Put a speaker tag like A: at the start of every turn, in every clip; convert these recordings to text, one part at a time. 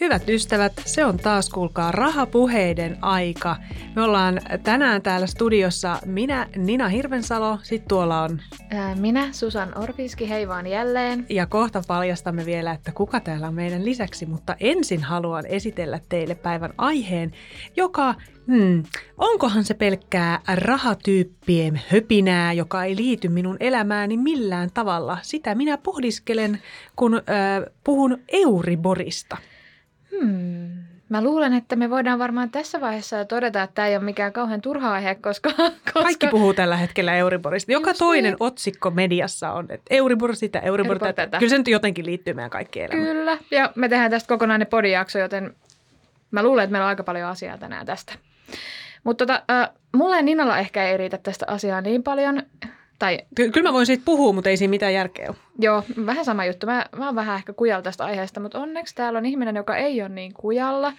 A: Hyvät ystävät, se on taas kuulkaa rahapuheiden aika. Me ollaan tänään täällä studiossa minä, Nina Hirvensalo, sitten tuolla on...
B: Ää, minä, Susan Orviski, hei vaan jälleen.
A: Ja kohta paljastamme vielä, että kuka täällä on meidän lisäksi, mutta ensin haluan esitellä teille päivän aiheen, joka, hmm, onkohan se pelkkää rahatyyppien höpinää, joka ei liity minun elämääni millään tavalla. Sitä minä pohdiskelen, kun äh, puhun Euriborista.
B: Hmm. Mä luulen, että me voidaan varmaan tässä vaiheessa jo todeta, että tämä ei ole mikään kauhean turha aihe, koska... koska...
A: Kaikki puhuu tällä hetkellä Euriborista. Joka Just toinen niin. otsikko mediassa on, että Euribor sitä, Euribor, Euribor tätä. tätä. Kyllä se nyt jotenkin liittyy meidän kaikkien elämään.
B: Kyllä, ja me tehdään tästä kokonainen podijakso, joten mä luulen, että meillä on aika paljon asiaa tänään tästä. Mutta tota, äh, mulle ja Ninalla ehkä ei riitä tästä asiaa niin paljon. Tai...
A: Ky- kyllä mä voin siitä puhua, mutta ei siinä mitään järkeä ole.
B: Joo, vähän sama juttu. Mä, mä oon vähän ehkä kujalla tästä aiheesta, mutta onneksi täällä on ihminen, joka ei ole niin kujalla.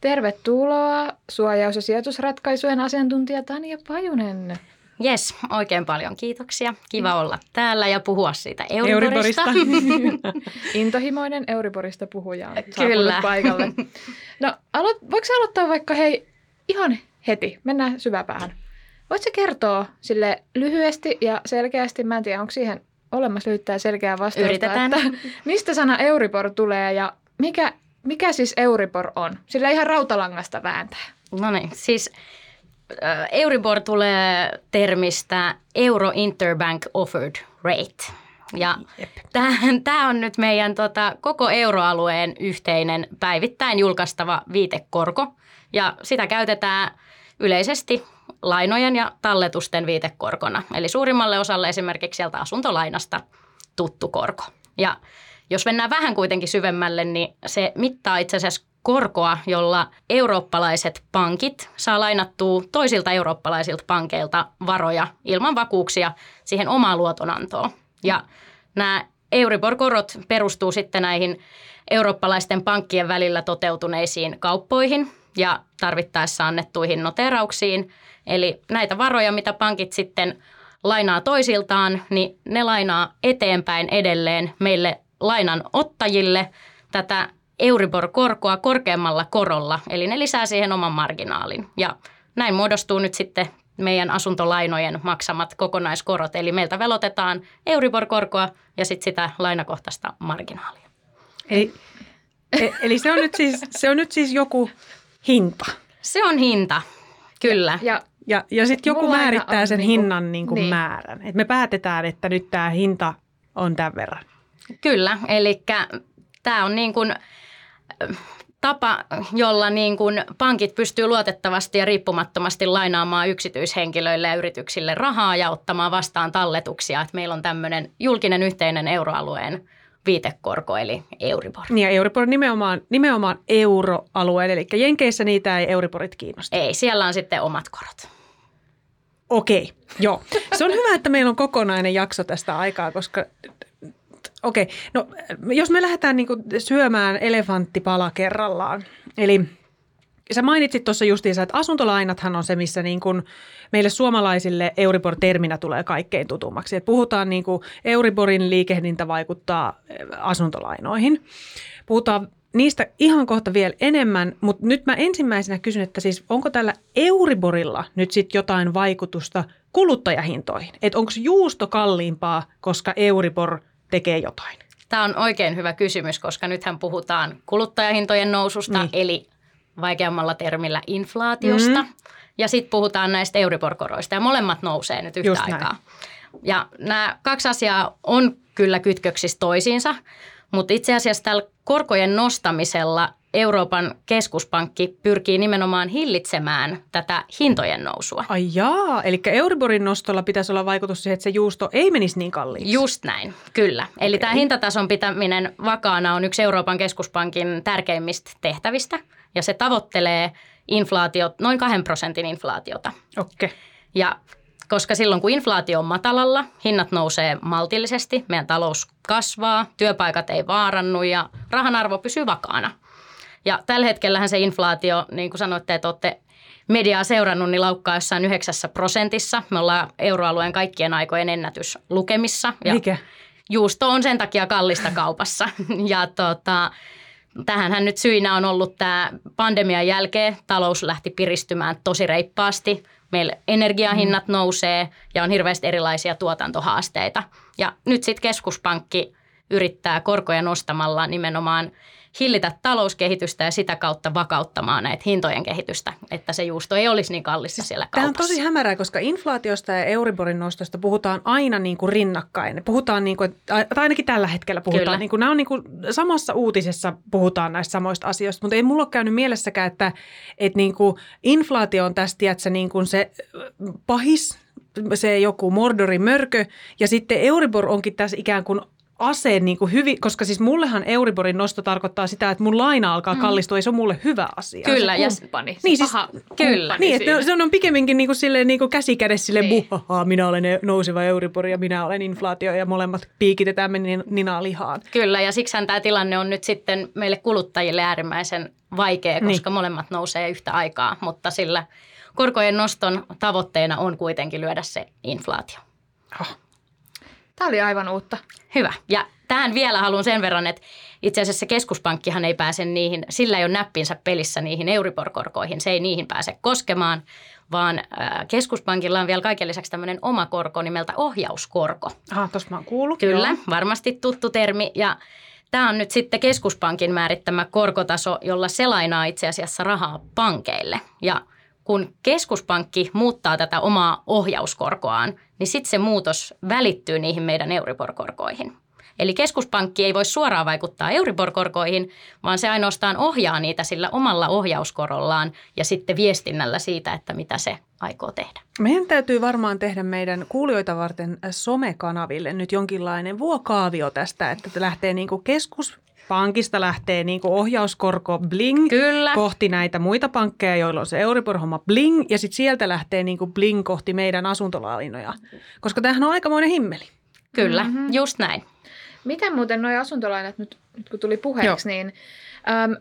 B: Tervetuloa suojaus- ja sijoitusratkaisujen asiantuntija Tania Pajunen.
C: Yes, oikein paljon kiitoksia. Kiva olla täällä ja puhua siitä Euriborista. Euriborista.
B: Intohimoinen Euriborista puhuja on Kyllä. paikalle. No, alo- voiko aloittaa vaikka hei ihan heti, mennään syväpäähän. Voitko kertoa sille lyhyesti ja selkeästi, mä en tiedä onko siihen olemassa lyhyttä ja selkeää vastausta,
C: Yritetään.
B: että mistä sana Euribor tulee ja mikä, mikä siis Euribor on? Sillä ihan rautalangasta vääntää.
C: No niin, siis Euribor tulee termistä Euro Interbank Offered Rate. Ja tämä on nyt meidän tota, koko euroalueen yhteinen päivittäin julkaistava viitekorko. Ja sitä käytetään yleisesti lainojen ja talletusten viitekorkona. Eli suurimmalle osalle esimerkiksi sieltä asuntolainasta tuttu korko. Ja jos mennään vähän kuitenkin syvemmälle, niin se mittaa itse asiassa korkoa, jolla eurooppalaiset pankit saa lainattua toisilta eurooppalaisilta pankeilta varoja ilman vakuuksia siihen omaan luotonantoon. Ja nämä Euribor-korot perustuu sitten näihin eurooppalaisten pankkien välillä toteutuneisiin kauppoihin ja tarvittaessa annettuihin noterauksiin – Eli näitä varoja, mitä pankit sitten lainaa toisiltaan, niin ne lainaa eteenpäin edelleen meille lainanottajille tätä Euribor-korkoa korkeammalla korolla, eli ne lisää siihen oman marginaalin. Ja näin muodostuu nyt sitten meidän asuntolainojen maksamat kokonaiskorot, eli meiltä velotetaan Euribor-korkoa ja sitten sitä lainakohtaista marginaalia.
A: Eli, e, eli se, on nyt siis, se on nyt siis joku hinta?
C: Se on hinta, kyllä.
A: Ja ja, ja sitten joku Mulla määrittää sen niinku, hinnan niin kuin niin. määrän. Et me päätetään, että nyt tämä hinta on tämän verran.
C: Kyllä, eli tämä on niin kuin tapa, jolla niin kuin pankit pystyy luotettavasti ja riippumattomasti lainaamaan yksityishenkilöille ja yrityksille rahaa ja ottamaan vastaan talletuksia. Että meillä on tämmöinen julkinen yhteinen euroalueen viitekorko, eli Euribor.
A: Niin ja Euribor nimenomaan, nimenomaan euroalueen, eli Jenkeissä niitä ei Euriborit kiinnosta.
C: Ei, siellä on sitten omat korot.
A: Okei, joo. Se on hyvä, että meillä on kokonainen jakso tästä aikaa, koska okei, no jos me lähdetään niinku syömään elefanttipala kerrallaan, eli sä mainitsit tuossa justiinsa, että asuntolainathan on se, missä niin kuin meille suomalaisille Euribor-terminä tulee kaikkein tutummaksi. Et puhutaan niin kuin Euriborin liikehdintä vaikuttaa asuntolainoihin. Puhutaan niistä ihan kohta vielä enemmän, mutta nyt mä ensimmäisenä kysyn, että siis onko tällä Euriborilla nyt sitten jotain vaikutusta kuluttajahintoihin? Että onko juusto kalliimpaa, koska Euribor tekee jotain?
C: Tämä on oikein hyvä kysymys, koska nythän puhutaan kuluttajahintojen noususta, niin. eli vaikeammalla termillä inflaatiosta. Mm. Ja sitten puhutaan näistä Euribor-koroista ja molemmat nousee nyt yhtä Just aikaa. Näin. Ja nämä kaksi asiaa on kyllä kytköksissä toisiinsa, mutta itse asiassa tällä korkojen nostamisella Euroopan keskuspankki pyrkii nimenomaan hillitsemään tätä hintojen nousua.
A: Ai jaa, eli Euriborin nostolla pitäisi olla vaikutus siihen, että se juusto ei menisi niin kalliiksi.
C: Just näin, kyllä. Okay. Eli tämä hintatason pitäminen vakaana on yksi Euroopan keskuspankin tärkeimmistä tehtävistä ja se tavoittelee inflaatiot, noin kahden prosentin inflaatiota.
A: Okei. Okay.
C: Ja koska silloin kun inflaatio on matalalla, hinnat nousee maltillisesti, meidän talous kasvaa, työpaikat ei vaarannu ja rahan arvo pysyy vakaana. Ja tällä hetkellähän se inflaatio, niin kuin sanoitte, että olette mediaa seurannut, niin laukkaa jossain yhdeksässä prosentissa. Me ollaan euroalueen kaikkien aikojen ennätyslukemissa.
A: Ja Mikä?
C: Juusto on sen takia kallista kaupassa. ja tota, tähänhän nyt syinä on ollut tämä pandemian jälkeen. Talous lähti piristymään tosi reippaasti. Meillä energiahinnat mm. nousee ja on hirveästi erilaisia tuotantohaasteita. Ja nyt sitten keskuspankki yrittää korkoja nostamalla nimenomaan – hillitä talouskehitystä ja sitä kautta vakauttamaan näitä hintojen kehitystä, että se juusto ei olisi niin kallista siellä kaupassa.
A: Tämä on tosi hämärää, koska inflaatiosta ja Euriborin nostosta puhutaan aina niin kuin rinnakkain. Puhutaan niin kuin, tai ainakin tällä hetkellä puhutaan. Kyllä. Niin kuin, nämä on niin kuin, samassa uutisessa puhutaan näistä samoista asioista, mutta ei mulla ole käynyt mielessäkään, että, että niin kuin inflaatio on tästä tiedätkö, niin kuin se pahis se joku Mordorin mörkö ja sitten Euribor onkin tässä ikään kuin aseen niin kuin hyvin, koska siis mullehan Euriborin nosto tarkoittaa sitä, että mun laina alkaa mm. kallistua, ei se on mulle hyvä asia.
B: Kyllä, ja kumppani,
A: niin, siis, kyllä. Niin, että se on pikemminkin niin kuin silleen, niin kuin käsi kädessä silleen, niin. buhaha, minä olen nouseva Euribor ja minä olen inflaatio ja molemmat piikitetään me ninaa lihaan.
C: Kyllä, ja siksi tämä tilanne on nyt sitten meille kuluttajille äärimmäisen vaikea, koska niin. molemmat nousee yhtä aikaa, mutta sillä korkojen noston tavoitteena on kuitenkin lyödä se inflaatio.
B: Oh. Tämä oli aivan uutta.
C: Hyvä. Ja tähän vielä haluan sen verran, että itse asiassa keskuspankkihan ei pääse niihin, sillä ei ole näppinsä pelissä niihin Euribor-korkoihin. Se ei niihin pääse koskemaan, vaan keskuspankilla on vielä kaiken lisäksi tämmöinen oma korko nimeltä ohjauskorko.
A: Ah, tuossa mä oon kuullut.
C: Kyllä, joo. varmasti tuttu termi. Ja tämä on nyt sitten keskuspankin määrittämä korkotaso, jolla se lainaa itse asiassa rahaa pankeille. Ja kun keskuspankki muuttaa tätä omaa ohjauskorkoaan, niin sitten se muutos välittyy niihin meidän Euribor-korkoihin. Eli keskuspankki ei voi suoraan vaikuttaa Euribor-korkoihin, vaan se ainoastaan ohjaa niitä sillä omalla ohjauskorollaan ja sitten viestinnällä siitä, että mitä se aikoo tehdä.
A: Meidän täytyy varmaan tehdä meidän kuulijoita varten somekanaville nyt jonkinlainen vuokaavio tästä, että lähtee niin kuin keskus pankista lähtee niin kuin ohjauskorko bling
C: Kyllä.
A: kohti näitä muita pankkeja, joilla on se Euribor-homma bling, ja sitten sieltä lähtee niin kuin bling kohti meidän asuntolainoja, koska tämähän on aikamoinen himmeli.
C: Kyllä, mm-hmm. just näin.
B: Miten muuten nuo asuntolainat, nyt, nyt kun tuli puheeksi, Joo. niin äm,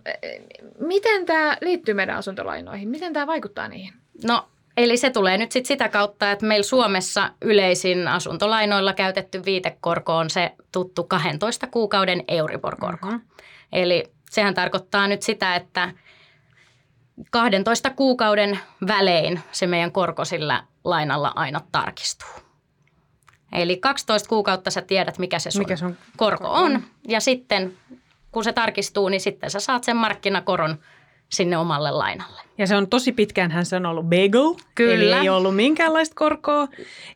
B: miten tämä liittyy meidän asuntolainoihin? Miten tämä vaikuttaa niihin?
C: No Eli se tulee nyt sit sitä kautta, että meillä Suomessa yleisin asuntolainoilla käytetty viitekorko on se tuttu 12 kuukauden Euribor-korko. Mm-hmm. Eli sehän tarkoittaa nyt sitä, että 12 kuukauden välein se meidän korko sillä lainalla aina tarkistuu. Eli 12 kuukautta sä tiedät, mikä se sun, mikä sun korko on. Ja sitten kun se tarkistuu, niin sitten sä saat sen markkinakoron – sinne omalle lainalle.
A: Ja se on tosi pitkään hän se on ollut bagel, Kyllä. eli ei ollut minkäänlaista korkoa.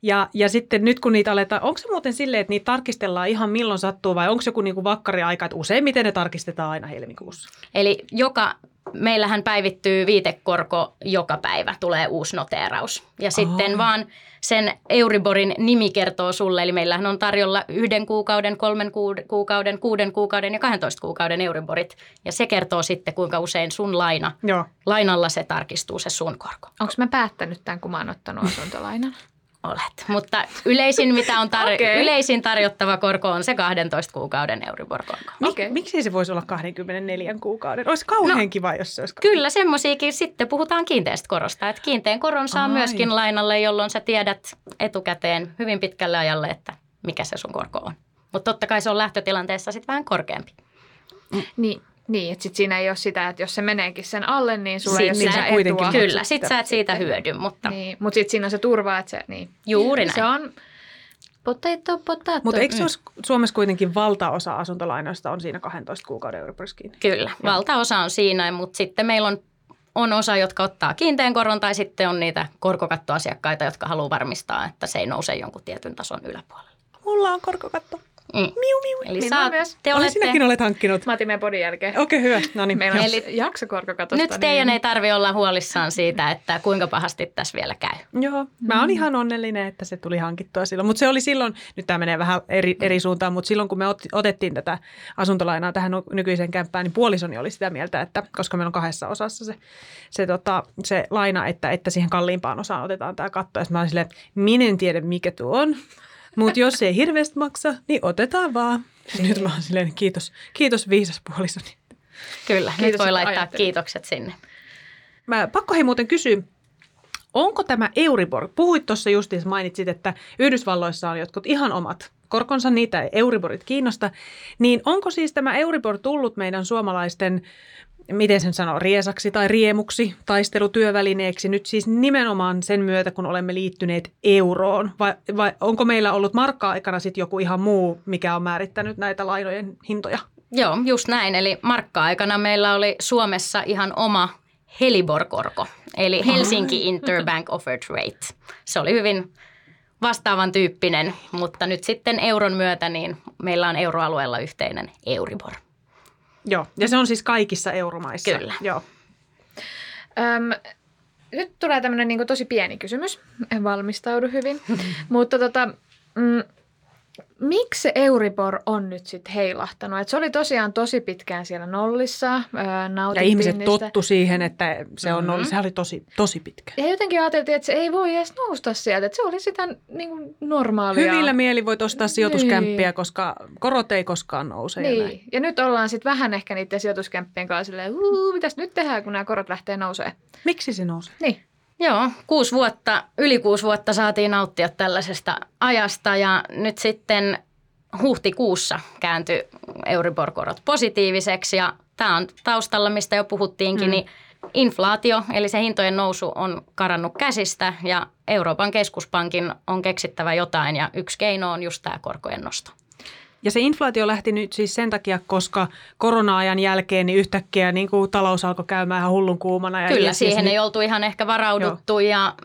A: Ja, ja sitten nyt kun niitä aletaan, onko se muuten silleen, että niitä tarkistellaan ihan milloin sattuu vai onko joku niinku vakkariaika, että useimmiten ne tarkistetaan aina helmikuussa?
C: Eli joka meillähän päivittyy viitekorko joka päivä, tulee uusi noteeraus. Ja sitten vaan sen Euriborin nimi kertoo sulle, eli meillähän on tarjolla yhden kuukauden, kolmen kuukauden, kuuden kuukauden ja 12 kuukauden Euriborit. Ja se kertoo sitten, kuinka usein sun laina, Joo. lainalla se tarkistuu se sun korko.
B: Onko mä päättänyt tämän, kun mä oon ottanut asuntolainan?
C: olet. Mutta yleisin, mitä on tar- okay. yleisin tarjottava korko on se 12 kuukauden Euribor-korko.
A: Okay. Miksi se voisi olla 24 kuukauden? Olisi kauhean no, kiva, jos se olisi
C: Kyllä, semmoisiakin sitten puhutaan kiinteästä korosta. Että kiinteän koron saa Ai. myöskin lainalle, jolloin sä tiedät etukäteen hyvin pitkälle ajalle, että mikä se sun korko on. Mutta totta kai se on lähtötilanteessa sitten vähän korkeampi.
B: Niin, niin, että sit siinä ei ole sitä, että jos se meneekin sen alle, niin sulla sit ei ole sitä
C: etua. Kyllä, sit sä et siitä hyödy, mutta...
B: Niin, mutta sitten siinä on se turva, että se... Niin.
C: Juuri näin.
B: Se on potato, potato.
A: Mutta eikö mm. Suomessa kuitenkin valtaosa asuntolainoista on siinä 12 kuukauden Euriborissä
C: Kyllä, Joo. valtaosa on siinä, mutta sitten meillä on on osa, jotka ottaa kiinteän koron tai sitten on niitä korkokattoasiakkaita, jotka haluaa varmistaa, että se ei nouse jonkun tietyn tason yläpuolelle.
A: Mulla on korkokatto. Mm. Miu, miu.
C: Eli Minä
A: myös. Te olette... Sinäkin olet hankkinut.
B: Mä otin meidän podin jälkeen.
A: Okei, okay, hyvä. No niin.
B: Meillä on Eli jaksokorkokatosta.
C: Nyt niin- teidän niin... ei tarvi olla huolissaan siitä, että kuinka pahasti tässä vielä käy.
A: Joo, mä oon mm. ihan onnellinen, että se tuli hankittua silloin. Mutta se oli silloin, nyt tämä menee vähän eri, eri suuntaan, mutta silloin kun me otettiin tätä asuntolainaa tähän nykyiseen kämppään, niin puolisoni oli sitä mieltä, että koska meillä on kahdessa osassa se, se, tota, se laina, että, että siihen kalliimpaan osaan otetaan tämä katto. Ja mä olin silleen, minä en tiedä mikä tuo on. Mutta jos ei hirveästi maksa, niin otetaan vaan. Niin. Nyt mä oon silleen, kiitos, kiitos viisas puolisoni.
C: Kyllä, kiitos, nyt voi laittaa ajattelin. kiitokset sinne.
A: Mä pakko hei muuten kysyä, onko tämä Euribor, puhuit tuossa justiinsa, mainitsit, että Yhdysvalloissa on jotkut ihan omat korkonsa, niitä Euriborit kiinnosta, niin onko siis tämä Euribor tullut meidän suomalaisten miten sen sanoo, riesaksi tai riemuksi, taistelutyövälineeksi nyt siis nimenomaan sen myötä, kun olemme liittyneet euroon? Vai, vai onko meillä ollut markka-aikana sitten joku ihan muu, mikä on määrittänyt näitä lainojen hintoja?
C: Joo, just näin. Eli markka-aikana meillä oli Suomessa ihan oma Helibor-korko, eli Helsinki Interbank Offered Rate. Se oli hyvin vastaavan tyyppinen, mutta nyt sitten euron myötä niin meillä on euroalueella yhteinen Euribor.
A: Joo, ja se on siis kaikissa euromaissa.
C: Kyllä.
A: Joo.
B: Öm, nyt tulee tämmöinen niin tosi pieni kysymys. En valmistaudu hyvin. Mutta tota, mm, miksi se Euribor on nyt sitten heilahtanut? Et se oli tosiaan tosi pitkään siellä nollissa.
A: ja ihmiset niistä. tottu siihen, että se on mm-hmm. Se oli tosi, tosi pitkä.
B: Ja jotenkin ajateltiin, että se ei voi edes nousta sieltä. Että se oli sitä niin kuin normaalia.
A: Hyvillä mieli voit ostaa sijoituskämppiä, niin. koska korot ei koskaan nouse.
B: Niin. Ja, näin. ja nyt ollaan sitten vähän ehkä niiden sijoituskämppien kanssa silleen, mitäs nyt tehdään, kun nämä korot lähtee nousemaan.
A: Miksi se nousee?
B: Niin.
C: Joo, kuusi vuotta, yli kuusi vuotta saatiin nauttia tällaisesta ajasta ja nyt sitten huhtikuussa kääntyi Euribor-korot positiiviseksi ja tämä on taustalla, mistä jo puhuttiinkin, mm. niin inflaatio, eli se hintojen nousu on karannut käsistä ja Euroopan keskuspankin on keksittävä jotain ja yksi keino on just tämä korkojen nosto.
A: Ja se inflaatio lähti nyt siis sen takia, koska korona-ajan jälkeen niin yhtäkkiä niin kuin talous alkoi käymään ihan hullun kuumana.
C: Ja Kyllä, siihen niin... ei oltu ihan ehkä varauduttu Joo. ja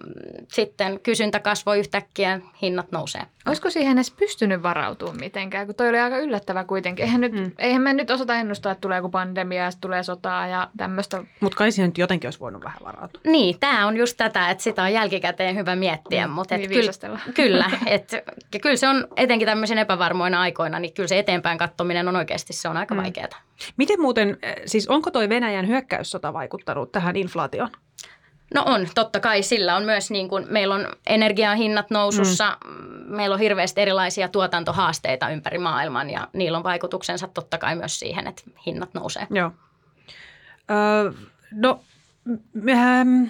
C: sitten kysyntä kasvoi yhtäkkiä, hinnat nousee.
B: Olisiko siihen edes pystynyt varautumaan mitenkään, kun toi oli aika yllättävä kuitenkin. Eihän, nyt, mm. eihän me nyt osata ennustaa, että tulee joku pandemia ja tulee sotaa ja tämmöistä.
A: Mutta kai siihen nyt jotenkin olisi voinut vähän varautua.
C: Niin, tämä on just tätä, että sitä on jälkikäteen hyvä miettiä. Mm, mutta
B: niin
C: kyllä, kyllä, et, kyllä se on etenkin tämmöisen epävarmoina aikoina, niin kyllä se eteenpäin katsominen on oikeasti se on aika mm. vaikeaa.
A: Miten muuten, eh, siis onko toi Venäjän hyökkäyssota vaikuttanut tähän inflaatioon?
C: No on, totta kai. Sillä on myös, niin kuin, meillä on energiahinnat nousussa, mm. meillä on hirveästi erilaisia tuotantohaasteita ympäri maailman ja niillä on vaikutuksensa totta kai myös siihen, että hinnat nousee.
A: Joo. Öö, no, ähm,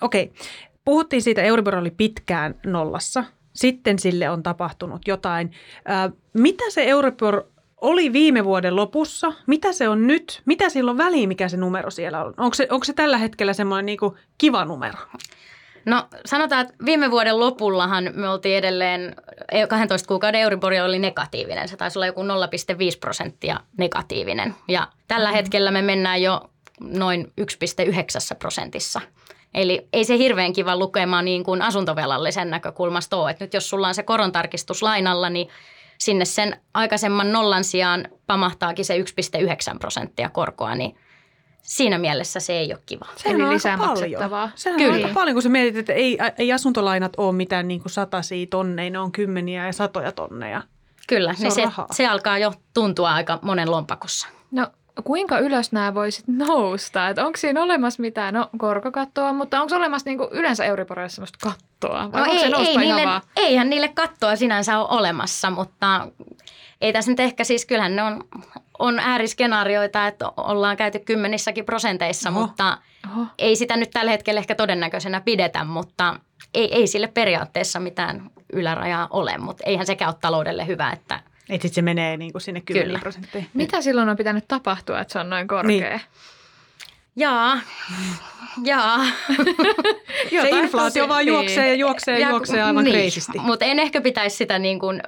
A: okei. Okay. Puhuttiin siitä, Euribor oli pitkään nollassa. Sitten sille on tapahtunut jotain. Mitä se Euribor oli viime vuoden lopussa. Mitä se on nyt? Mitä sillä on väliä, mikä se numero siellä on? Onko se, onko se tällä hetkellä semmoinen niin kuin kiva numero?
C: No sanotaan, että viime vuoden lopullahan me oltiin edelleen, 12 e, kuukauden Euribor oli negatiivinen. Se taisi olla joku 0,5 prosenttia negatiivinen. Ja tällä mm. hetkellä me mennään jo noin 1,9 prosentissa. Eli ei se hirveän kiva lukema niin kuin asuntovelallisen näkökulmasta ole. Että nyt jos sulla on se korontarkistus lainalla, niin sinne sen aikaisemman nollan sijaan pamahtaakin se 1,9 prosenttia korkoa, niin siinä mielessä se ei ole kiva.
A: Sehän Eli on lisää maksettavaa. Sehän Kyllä. on aika paljon, kun sä mietit, että ei, ei asuntolainat ole mitään niin kuin satasia tonneja, ne on kymmeniä ja satoja tonneja.
C: Kyllä, se, niin se, se alkaa jo tuntua aika monen lompakossa.
B: No kuinka ylös nämä voisit nousta? Että onko siinä olemassa mitään, no korkokattoa, mutta onko olemassa niinku yleensä Euriborissa sellaista kattoa?
C: Vai no ei, se ei niille, vaan? eihän niille kattoa sinänsä ole olemassa, mutta ei tässä nyt ehkä siis, kyllähän ne on, on ääriskenaarioita, että ollaan käyty kymmenissäkin prosenteissa, Oho. mutta Oho. ei sitä nyt tällä hetkellä ehkä todennäköisenä pidetä, mutta ei, ei sille periaatteessa mitään ylärajaa ole, mutta eihän sekään ole taloudelle hyvä, että –
A: että sitten se menee niin kuin sinne 10 prosenttiin.
B: Mitä silloin on pitänyt tapahtua, että se on noin korkea? Niin.
C: Jaa, jaa.
A: se inflaatio tosi, vaan juoksee niin. ja juoksee ja, juoksee aivan niin. kreisisti.
C: Mutta en ehkä pitäisi sitä niin kuin,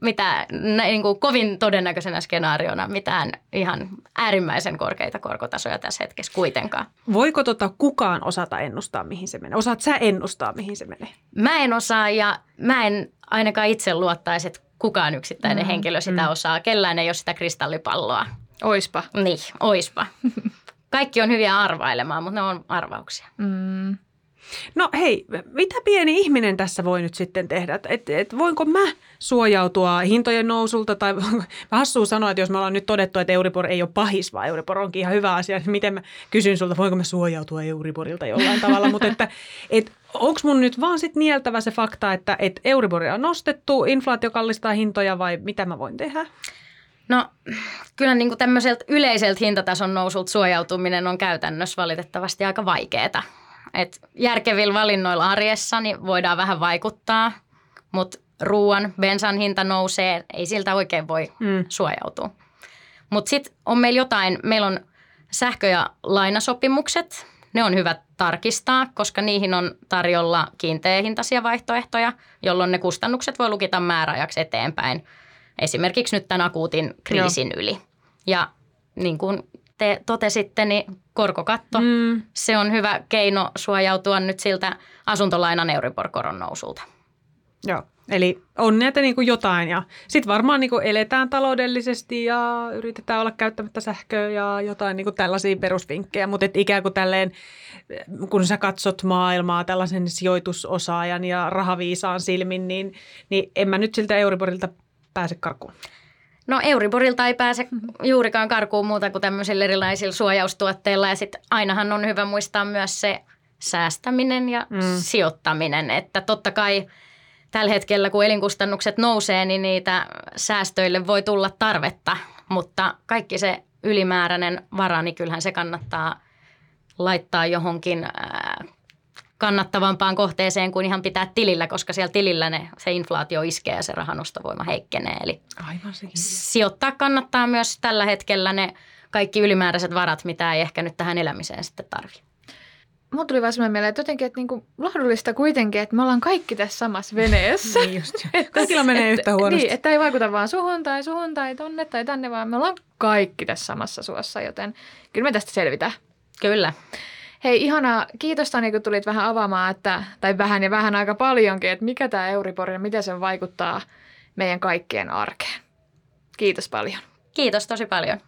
C: mitä, niin kuin kovin todennäköisenä skenaariona mitään ihan äärimmäisen korkeita korkotasoja tässä hetkessä kuitenkaan.
A: Voiko tota kukaan osata ennustaa, mihin se menee? Osaat sä ennustaa, mihin se menee?
C: Mä en osaa ja mä en ainakaan itse luottaisi, että kukaan yksittäinen mm, henkilö sitä mm. osaa. Kellään ei ole sitä kristallipalloa.
B: Oispa.
C: Niin, oispa. Kaikki on hyviä arvailemaan, mutta ne on arvauksia.
A: Mm. No hei, mitä pieni ihminen tässä voi nyt sitten tehdä? Et, et voinko mä suojautua hintojen nousulta tai hassua sanoa, että jos me ollaan nyt todettu, että Euribor ei ole pahis, vaan Euribor onkin ihan hyvä asia, niin miten mä kysyn sulta, voinko mä suojautua Euriborilta jollain tavalla, mutta että et, onko mun nyt vaan sitten nieltävä se fakta, että et Euriboria on nostettu, inflaatio kallistaa hintoja vai mitä mä voin tehdä?
C: No kyllä niin kuin tämmöiseltä yleiseltä hintatason nousulta suojautuminen on käytännössä valitettavasti aika vaikeaa. Et järkevillä valinnoilla arjessa niin voidaan vähän vaikuttaa, mutta ruoan, bensan hinta nousee, ei siltä oikein voi mm. suojautua. Mutta sitten on meillä jotain, meillä on sähkö- ja lainasopimukset, ne on hyvä tarkistaa, koska niihin on tarjolla kiinteähintaisia vaihtoehtoja, jolloin ne kustannukset voi lukita määräajaksi eteenpäin. Esimerkiksi nyt tämän akuutin kriisin Joo. yli. Ja niin kuin te totesitte, niin korkokatto, mm. se on hyvä keino suojautua nyt siltä asuntolainan Euribor-koron nousulta.
A: Joo, eli on näitä niin kuin jotain ja sitten varmaan niin kuin eletään taloudellisesti ja yritetään olla käyttämättä sähköä ja jotain niin kuin tällaisia perusvinkkejä, mutta ikään kuin tälleen, kun sä katsot maailmaa tällaisen sijoitusosaajan ja rahaviisaan silmin, niin, niin en mä nyt siltä Euriborilta pääse karkuun.
C: No Euriborilta ei pääse juurikaan karkuun muuta kuin tämmöisillä erilaisilla suojaustuotteilla ja sitten ainahan on hyvä muistaa myös se säästäminen ja mm. sijoittaminen, että totta kai tällä hetkellä kun elinkustannukset nousee, niin niitä säästöille voi tulla tarvetta, mutta kaikki se ylimääräinen vara, niin kyllähän se kannattaa laittaa johonkin kannattavampaan kohteeseen kuin ihan pitää tilillä, koska siellä tilillä ne, se inflaatio iskee ja se rahanostovoima heikkenee. Eli Aivan sekin. sijoittaa kannattaa myös tällä hetkellä ne kaikki ylimääräiset varat, mitä ei ehkä nyt tähän elämiseen sitten tarvitse.
B: Mulla tuli vaan sellainen mieleen, että jotenkin, että niinku lohdullista kuitenkin, että me ollaan kaikki tässä samassa veneessä.
A: niin just. Kaikilla menee yhtä huonosti.
B: Niin, että ei vaikuta vaan suhun tai suhun tai tonne tai tänne, vaan me ollaan kaikki tässä samassa suossa, joten kyllä me tästä selvitään.
C: Kyllä.
B: Hei, ihanaa. Kiitos Tani, kun tulit vähän avaamaan, että, tai vähän ja vähän aika paljonkin, että mikä tämä Euribor ja miten se vaikuttaa meidän kaikkien arkeen. Kiitos paljon.
C: Kiitos tosi paljon.